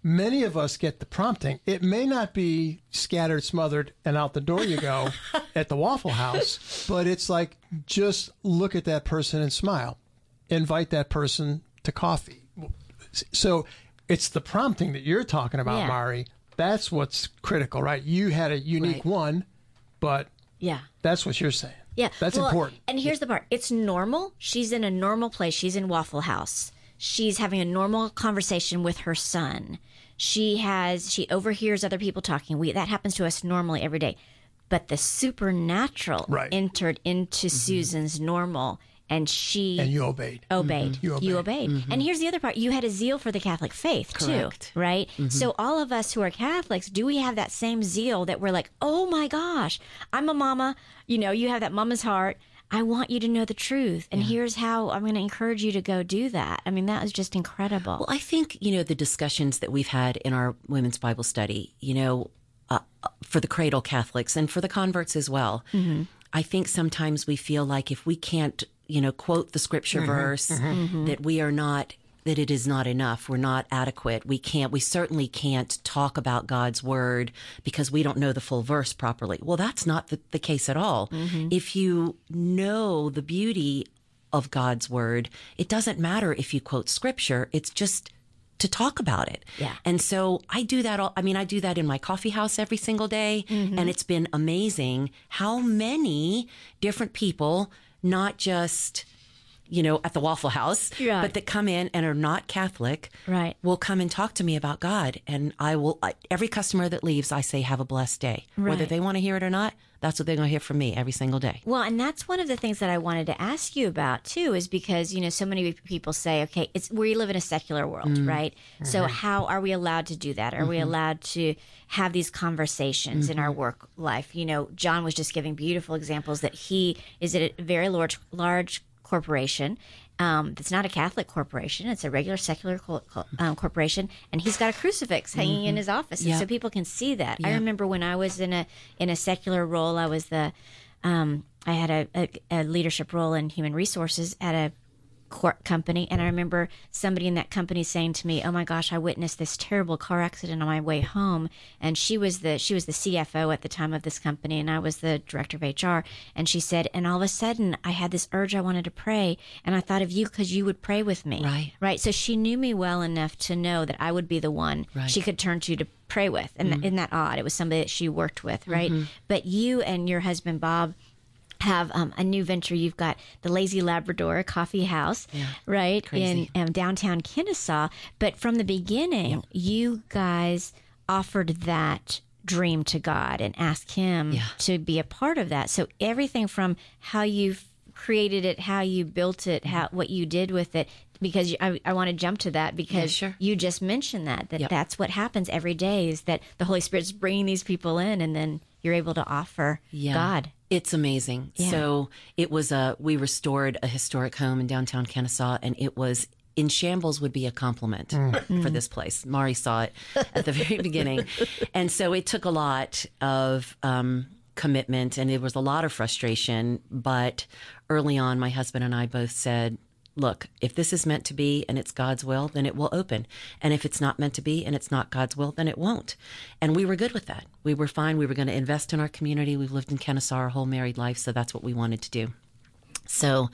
many of us get the prompting. It may not be scattered, smothered, and out the door you go *laughs* at the Waffle House, but it's like just look at that person and smile. Invite that person to coffee. So it's the prompting that you're talking about, Yeah. Mari. That's what's critical, right? You had a unique Right. one, but Yeah. that's what you're saying. Yeah, That's well, important. And here's the part: it's normal. She's in a normal place. She's in Waffle House. She's having a normal conversation with her son. She has she overhears other people talking. We that happens to us normally every day, but the supernatural Right. entered into mm-hmm. Susan's normal, and she And you obeyed. obeyed. You You obeyed. obeyed. And here's the other part. You had a zeal for the Catholic faith Correct. too, right? So all of us who are Catholics, do we have that same zeal that we're like, "Oh my gosh, I'm a mama, you know, you have that mama's heart. I want you to know the truth. And here's how I'm going to encourage you to go do that." I mean, that was just incredible. Well, I think, you know, the discussions that we've had in our women's Bible study, you know, uh, uh, for the cradle Catholics and for the converts as well, I think sometimes we feel like if we can't, you know, quote the scripture mm-hmm, verse, mm-hmm. Mm-hmm. that we are not. That it is not enough. We're not adequate. We can't, we certainly can't talk about God's word because we don't know the full verse properly. Well, that's not the, the case at all. If you know the beauty of God's word, it doesn't matter if you quote scripture. It's just to talk about it. Yeah. And so I do that all I mean I do that in my coffee house every single day and it's been amazing how many different people not just you know at the Waffle House Right. but that come in and are not Catholic Right. will come and talk to me about God and I will I, every customer that leaves I say have a blessed day. Whether they want to hear it or not, that's what they're going to hear from me every single day. Well, and that's one of the things that I wanted to ask you about too, is because you know so many people say, okay, it's we live in a secular world, mm-hmm. right? So mm-hmm. how are we allowed to do that? Are we mm-hmm. allowed to have these conversations in our work life? You know, John was just giving beautiful examples that he is at a very large large corporation. Um, it's not a Catholic corporation; it's a regular secular co- co- um, corporation, and he's got a crucifix hanging in his office, Yeah. so people can see that. I remember when I was in a in a secular role, I was the um, I had a, a, a leadership role in human resources at a court company and i remember somebody in that company saying to me oh my gosh i witnessed this terrible car accident on my way home and she was the she was the cfo at the time of this company and i was the director of hr and she said and all of a sudden i had this urge i wanted to pray and i thought of you because you would pray with me Right. right so she knew me well enough to know that i would be the one Right. she could turn to to pray with and mm-hmm. isn't that odd it was somebody that she worked with right mm-hmm. but you and your husband bob have um, a new venture. You've got the Lazy Labrador Coffee House, right Crazy. in um, downtown Kennesaw. But from the beginning, you guys offered that dream to God and asked Him Yeah. to be a part of that. So everything from how you created it, how you built it, how what you did with it. Because you, I, I want to jump to that because sure. you just mentioned that that Yep. that's what happens every day is that the Holy Spirit's bringing these people in and then you're able to offer Yeah. God. It's amazing. Yeah. So it was a we restored a historic home in downtown Kennesaw, and it was in shambles would be a compliment *laughs* for this place. Mari saw it at the very beginning, *laughs* and so it took a lot of um, commitment, and it was a lot of frustration. But early on, my husband and I both said. Look, if this is meant to be and it's God's will, then it will open. And if it's not meant to be and it's not God's will, then it won't. And we were good with that. We were fine. We were going to invest in our community. We've lived in Kennesaw our whole married life, so that's what we wanted to do. So,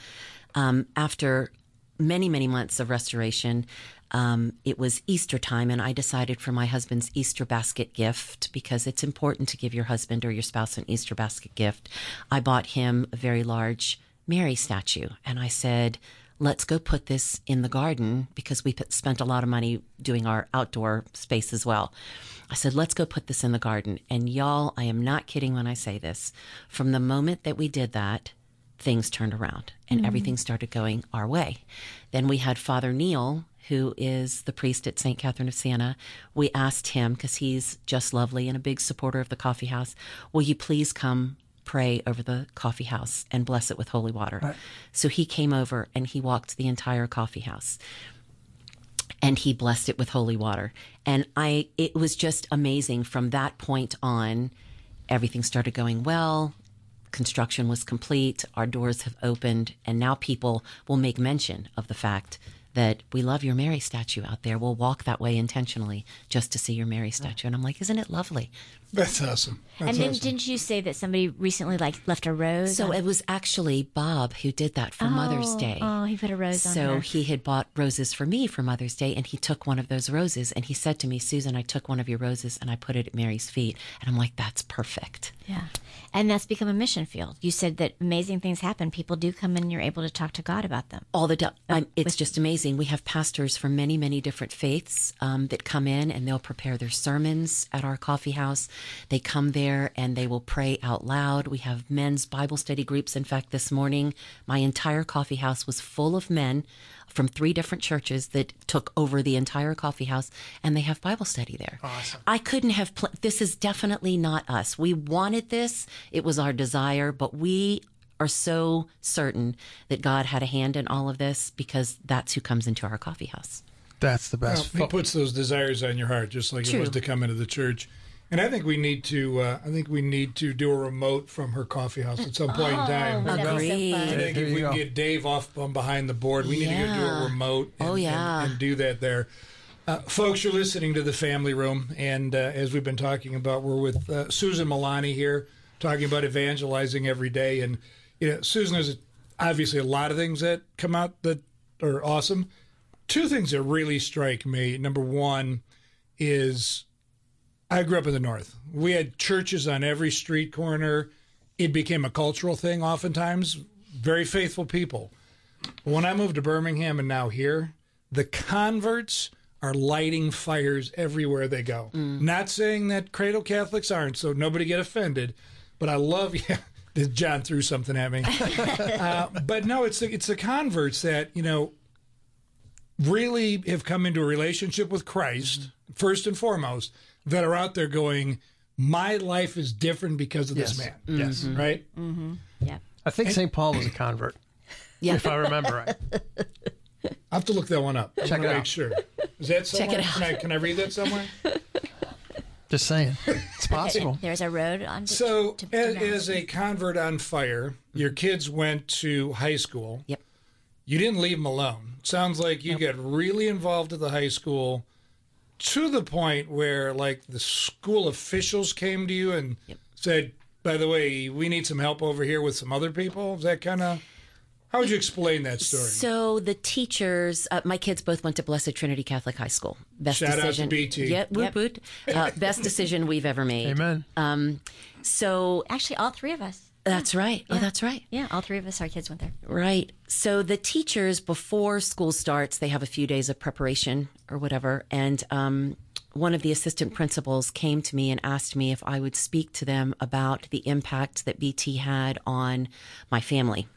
um, after many, many months of restoration, um, it was Easter time, and I decided for my husband's Easter basket gift because it's important to give your husband or your spouse an Easter basket gift. I bought him a very large Mary statue, and I said, Let's go put this in the garden because we put, spent a lot of money doing our outdoor space as well. I said, let's go put this in the garden. And y'all, I am not kidding when I say this. From the moment that we did that, things turned around and mm-hmm. everything started going our way. Then we had Father Neil, who is the priest at St. Catherine of Siena. We asked him, because he's just lovely and a big supporter of the coffee house, will you please come pray over the coffee house and bless it with holy water? So he came over and he walked the entire coffee house and he blessed it with holy water. And I, it was just amazing. From that point on, everything started going well. Construction was complete. Our doors have opened, and now people will make mention of the fact that we love your Mary statue out there. We'll walk that way intentionally just to see your Mary statue. And I'm like, isn't it lovely? That's awesome. That's and then awesome. didn't you say that somebody recently like left a rose? So on- it was actually Bob who did that for Mother's Oh, Day. Oh, he put a rose on So he had bought roses for me for Mother's Day, and he took one of those roses and he said to me, Susan, I took one of your roses and I put it at Mary's feet. And I'm like, that's perfect. Yeah. And that's become a mission field. You said that amazing things happen. People do come in and you're able to talk to God about them. All the time. It's just amazing. We have pastors from many, many different faiths um, that come in and they'll prepare their sermons at our coffee house. They come there and they will pray out loud. We have men's Bible study groups. In fact, this morning, my entire coffee house was full of men from three different churches that took over the entire coffee house and they have Bible study there. Awesome. I couldn't have, pl- this is definitely not us. We wanted this, it was our desire, but we are so certain that God had a hand in all of this because that's who comes into our coffee house. That's the Well, best. he puts those desires on your heart, just like it was to come into the church. And I think we need to. Uh, I think we need to do a remote from her coffee house at some point in time. that'd be so Agreed. I think if we can get Dave off um, behind the board, we need to go do Yeah. a remote. And, Oh, yeah. and, and do that there. Uh, folks, you're listening to the Family Room, and uh, as we've been talking about, we're with uh, Susan Milani here, talking about evangelizing every day. And you know, Susan, there's obviously a lot of things that come out that are awesome. Two things that really strike me. Number one is I grew up in the North. We had churches on every street corner. It became a cultural thing, oftentimes. Very faithful people. When I moved to Birmingham and now here, the converts are lighting fires everywhere they go. Not saying that cradle Catholics aren't, so nobody get offended. But I love, *laughs* yeah, John threw something at me. *laughs* uh, but no, it's the, it's the converts that you know really have come into a relationship with Christ first and foremost that are out there going, my life is different because of this Yes. man. Yes. Right? Mm-hmm. Yeah. I think St. Paul was a convert, *laughs* Yeah. if I remember right. I have to look that one up. I Check wanna it make out. sure. Is that *laughs* somewhere? it out. Can I can I read that somewhere? *laughs* Just saying. It's possible. There's a road on. So, to- to as, as a convert on fire, your kids went to high school. Yep. you didn't leave them alone. Sounds like you got really involved at the high school to the point where like the school officials came to you and said, "By the way, we need some help over here with some other people." Is that kind of how would you explain that story? So the teachers, uh, my kids both went to Blessed Trinity Catholic High School. Best Shout out to decision. BT. Yep, woot, woot. Uh, best decision we've ever made. Amen. Um, so Actually, all three of us. That's right. Oh, that's right. Yeah, all three of us, our kids went there. Right. So the teachers, before school starts, they have a few days of preparation or whatever. And um, one of the assistant principals came to me and asked me if I would speak to them about the impact that BT had on my family.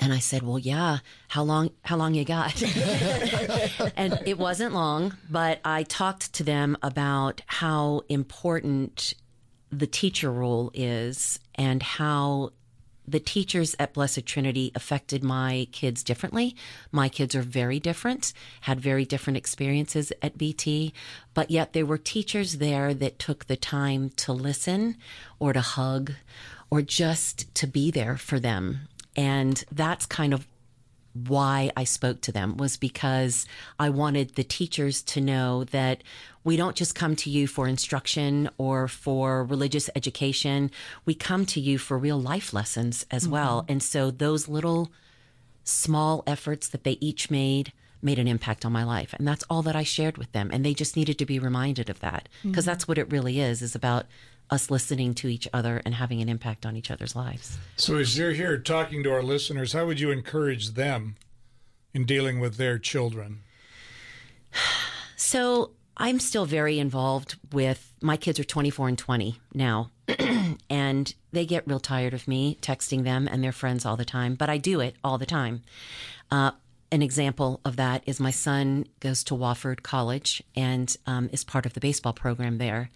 And I said, "Well, yeah. How long? How long you got?" *laughs* and it wasn't long, but I talked to them about how important the teacher role is and how the teachers at Blessed Trinity affected my kids differently. My kids are very different, had very different experiences at BT, but yet there were teachers there that took the time to listen or to hug or just to be there for them. And that's kind of why I spoke to them was because I wanted the teachers to know that we don't just come to you for instruction or for religious education. We come to you for real life lessons as well. And so those little small efforts that they each made made an impact on my life. And that's all that I shared with them. And they just needed to be reminded of that because Mhm. that's what it really is, is about us listening to each other and having an impact on each other's lives. So, as you're here talking to our listeners, how would you encourage them in dealing with their children? So I'm still very involved with my kids are 24 and 20 now, *clears throat* and they get real tired of me texting them and their friends all the time, but I do it all the time. Uh, an example of that is my son goes to Wofford College and um, is part of the baseball program there.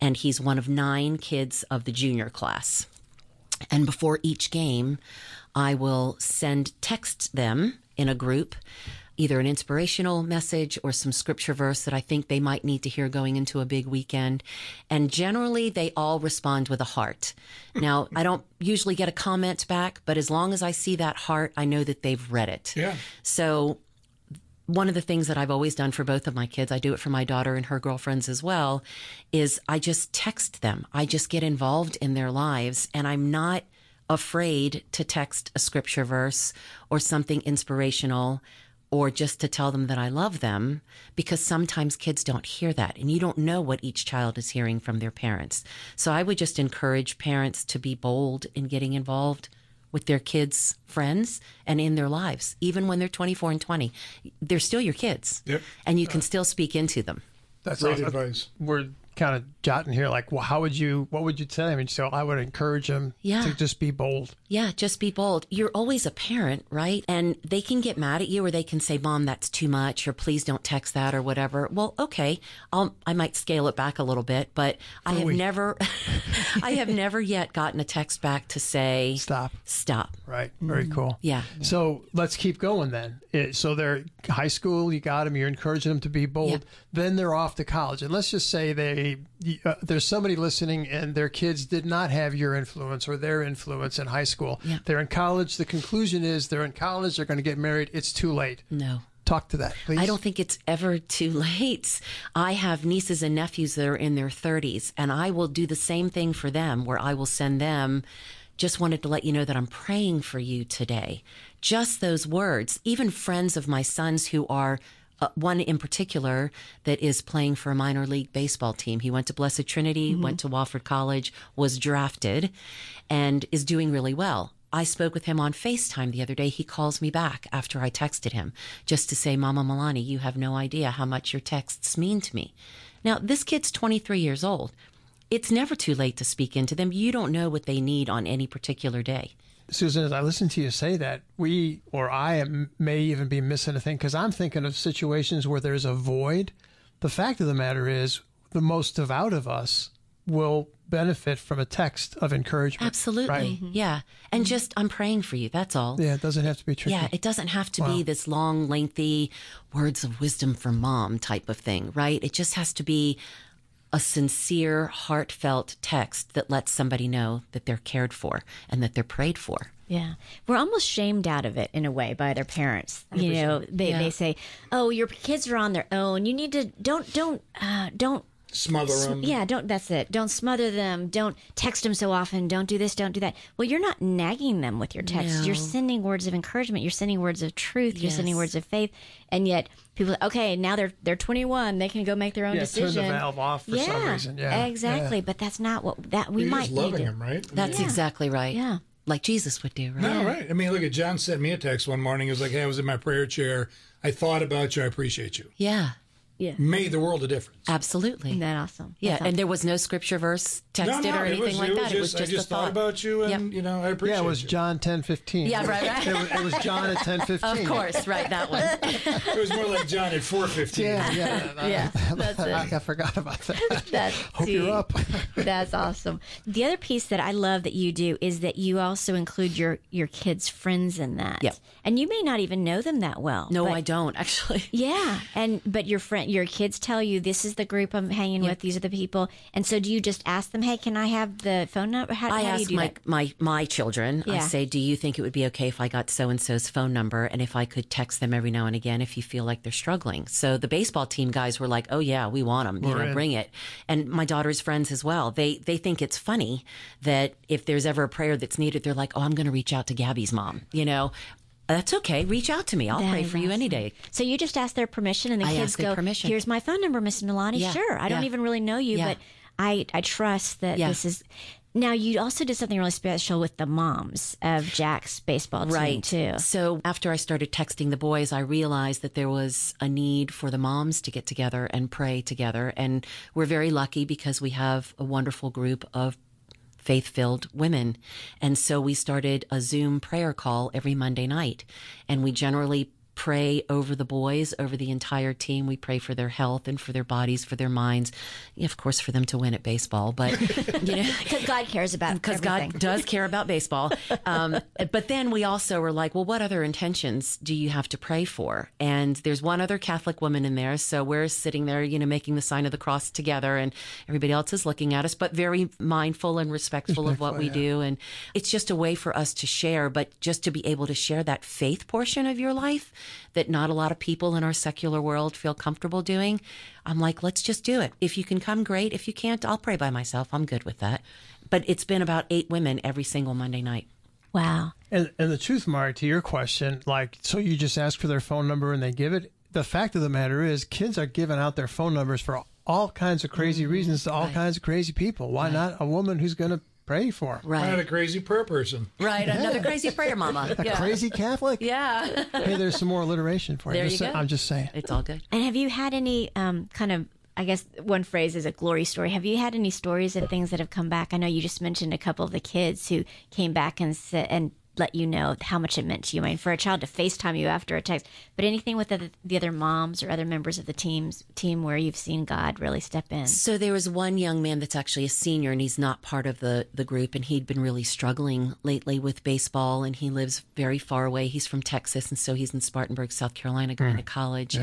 And he's one of nine kids of the junior class. And before each game, I will send text them in a group either an inspirational message or some scripture verse that I think they might need to hear going into a big weekend. And generally, they all respond with a heart. Hmm. Now, I don't usually get a comment back, but as long as I see that heart, I know that they've read it. Yeah. So, one of the things that I've always done for both of my kids, I do it for my daughter and her girlfriends as well, is I just text them. I just get involved in their lives and I'm not afraid to text a scripture verse or something inspirational or just to tell them that I love them because sometimes kids don't hear that and you don't know what each child is hearing from their parents. So I would just encourage parents to be bold in getting involved with their kids' friends and in their lives, even when they're 24 and 20. They're still your kids. Yep. And you uh, can still speak into them. That's Great awesome. advice. We're kind of jotting here, like, well, how would you, what would you tell him? And so I would encourage him Yeah. to just be bold. Yeah, just be bold. You're always a parent, right? And they can get mad at you or they can say, "Mom, that's too much," or "Please don't text that," or whatever. Well, okay. I'll I might scale it back a little bit, but I have we? never *laughs* I have never yet gotten a text back to say Stop. Stop. Right. Very mm-hmm. cool. Yeah. So let's keep going then. It- so they're high school, you got them, you're encouraging them to be bold. Yeah. Then they're off to college. And let's just say they, uh, there's somebody listening and their kids did not have your influence or their influence in high school. Yeah. They're in college. The conclusion is they're in college, they're going to get married. It's too late. No. Talk to that, please. I don't think it's ever too late. I have nieces and nephews that are in their 30s, and I will do the same thing for them where I will send them. Just wanted to let you know that I'm praying for you today. Just those words. Even friends of my sons who are, uh, one in particular that is playing for a minor league baseball team. He went to Blessed Trinity, went to Wofford College, was drafted, and is doing really well. I spoke with him on FaceTime the other day. He calls me back after I texted him just to say, Mama Milani, you have no idea how much your texts mean to me. Now, this kid's 23 years old. It's never too late to speak into them. You don't know what they need on any particular day. Susan, as I listen to you say that, we or I am, may even be missing a thing because I'm thinking of situations where there's a void. The fact of the matter is, the most devout of us will benefit from a text of encouragement. Absolutely. Right? Yeah. And just, I'm praying for you. That's all. Yeah, it doesn't have to be tricky. Yeah, it doesn't have to Wow. be this long, lengthy words of wisdom for mom type of thing, right? It just has to be a sincere, heartfelt text that lets somebody know that they're cared for and that they're prayed for. Yeah. We're almost shamed out of it in a way by their parents. You know, they, Yeah. they say, "Oh, your kids are on their own. You need to don't don't uh, don't Smother them. yeah, don't that's it. Don't smother them. Don't text them so often. Don't do this, don't do that." Well, you're not nagging them with your texts. You're sending words of encouragement. You're sending words of truth. You're sending words of faith. And yet people okay, now they're they're 21. They can go make their own Yeah, turn the decision. valve off for yeah, some reason. Yeah, Exactly, but that's not what that we You're might just loving to. them, right? That's exactly right. Yeah. Like Jesus would do, right? No, right. I mean, look at John sent me a text one morning. He was like, "Hey, I was in my prayer chair. I thought about you. I appreciate you. Yeah, Made the world a difference." absolutely. Isn't that awesome? Yeah, That's and there was no scripture verse texted no, no, or anything was, like it that. Was it was just, just I just a thought thought. about you, and you know, I appreciate Yeah, it was you. John ten fifteen. Yeah, right, right. It was, it was John at ten fifteen. Of course, right, that one. It was more like John at four fifteen. Yeah, yeah. *laughs* Yeah, that's *laughs* it. I, I forgot about that. *laughs* That's Hope you're up. That's awesome. The other piece that I love that you do is that you also include your your kids' friends in that. Yep. And you may not even know them that well. No, but- I don't actually. Yeah, and but your friend, your kids tell you this is the group I'm hanging with. These are the people, and so do you just ask them, "Hey, can I have the phone number?" How, I how do you ask do my, that? my my children. I say, "Do you think it would be okay if I got so and so's phone number, and if I could text them every now and again if you feel like they're struggling?" So the baseball team guys were like, "Oh yeah, we want them. You We're know, in. bring it." And my daughter's friends as well. They they think it's funny that if there's ever a prayer that's needed, they're like, "Oh, I'm going to reach out to Gabby's mom." You know, that's okay. Reach out to me. I'll That pray for you any day. So you just ask their permission, and the I kids go, permission. "Here's my phone number, Miss Milani." Yeah, Sure, I don't even really know you, Yeah. but I I trust that Yeah. this is. Now you also did something really special with the moms of Jack's baseball team right too. so after i started texting the boys i realized that there was a need for the moms to get together and pray together and we're very lucky because we have a wonderful group of faith-filled women. And so we started a zoom prayer call every monday night. And we generally pray over the boys over the entire team we pray for their health and for their bodies for their minds of course for them to win at baseball but you know *laughs* Because God cares about *laughs* because. God does care about baseball. *laughs* Um, but then we also were like, well, what other intentions do you have to pray for? And there's one other Catholic woman in there. So we're sitting there, you know, making the sign of the cross together, and everybody else is looking at us, but very mindful and respectful, of what we do. And it's just a way for us to share, but just to be able to share that faith portion of your life that not a lot of people in our secular world feel comfortable doing. I'm like, let's just do it. If you can come, great. If you can't, I'll pray by myself. I'm good with that. But it's been about eight women every single Monday night. wow. And and the truth, Mark, to your question, like, so you just ask for their phone number and they give it. The fact of the matter is, kids are giving out their phone numbers for all kinds of crazy mm-hmm. reasons to all kinds of crazy people. Why not a woman who's going to pray for 'em? I had a crazy prayer person. Right. Another crazy prayer mama. *laughs* A crazy Catholic? Yeah. Hey, there's some more alliteration for you. There Just you say- go. I'm just saying. It's all good. And have you had any um, kind of, I guess one phrase is a glory story. Have you had any stories of things that have come back? I know you just mentioned a couple of the kids who came back and said, and let you know how much it meant to you. I mean, for a child to FaceTime you after a text, but anything with the, the other moms or other members of the teams team where you've seen God really step in. So there was one young man that's actually a senior and he's not part of the, the group and he'd been really struggling lately with baseball and he lives very far away. He's from Texas and so he's in Spartanburg, South Carolina going hmm. to college.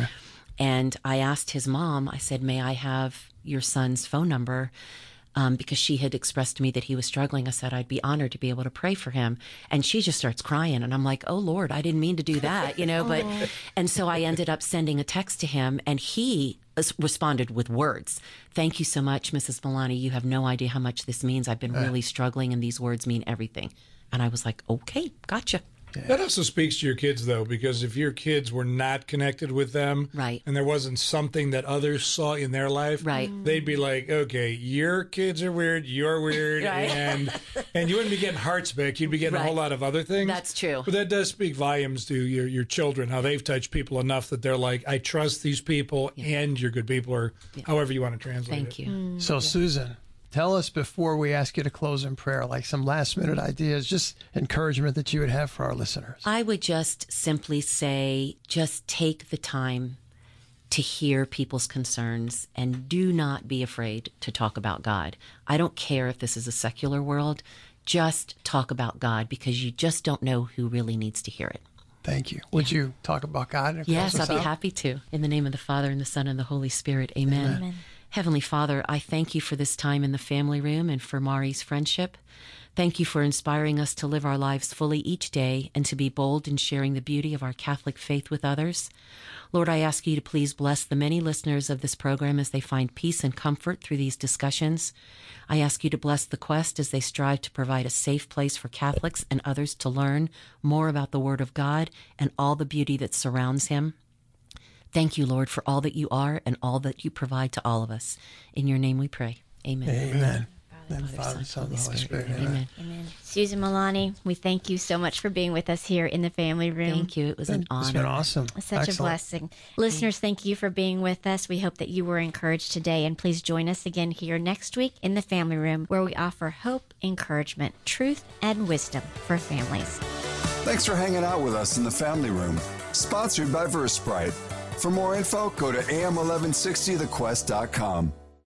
And I asked his mom, I said, May I have your son's phone number? Um, because she had expressed to me that he was struggling. I said I'd be honored to be able to pray for him. And she just starts crying. And I'm like, oh, Lord, I didn't mean to do that, you know? But, *laughs* and so I ended up sending a text to him and he responded with words. Thank you so much, Mrs. Milani. You have no idea how much this means. I've been really struggling and these words mean everything. And I was like, okay, gotcha. That also speaks to your kids, though, because if your kids were not connected with them, Right. and there wasn't something that others saw in their life, Right. Mm. they'd be like, "Okay, your kids are weird, you're weird," *laughs* Right. and and you wouldn't be getting hearts back. You'd be getting a whole lot of other things. That's true. But that does speak volumes to your your children, how they've touched people enough that they're like, "I trust these people, and you're good people," or however you want to translate Thank it. you. Mm. So, Susan, tell us before we ask you to close in prayer, like some last minute ideas, just encouragement that you would have for our listeners. I would just simply say just take the time to hear people's concerns and do not be afraid to talk about God. I don't care if this is a secular world, just talk about God because you just don't know who really needs to hear it. Thank you. Would you talk about God? Yes, I'll be out? happy to. In the name of the Father and the Son and the Holy Spirit. Amen. Heavenly Father, I thank you for this time in the family room and for Mari's friendship. Thank you for inspiring us to live our lives fully each day and to be bold in sharing the beauty of our Catholic faith with others. Lord, I ask you to please bless the many listeners of this program as they find peace and comfort through these discussions. I ask you to bless the quest as they strive to provide a safe place for Catholics and others to learn more about the Word of God and all the beauty that surrounds Him. Thank you, Lord, for all that you are and all that you provide to all of us. In your name we pray. Amen. Amen. Father, Father, Son, Holy Holy Spirit. Spirit. Amen. Amen. Susan Milani, we thank you so much for being with us here in the family room. Thank you. It was an It's been awesome. Such Excellent. a blessing. Listeners, thank you for being with us. We hope that you were encouraged today. And please join us again here next week in the family room where we offer hope, encouragement, truth, and wisdom for families. Thanks for hanging out with us in the family room. Sponsored by Versprite. For more info, go to am1160thequest.com.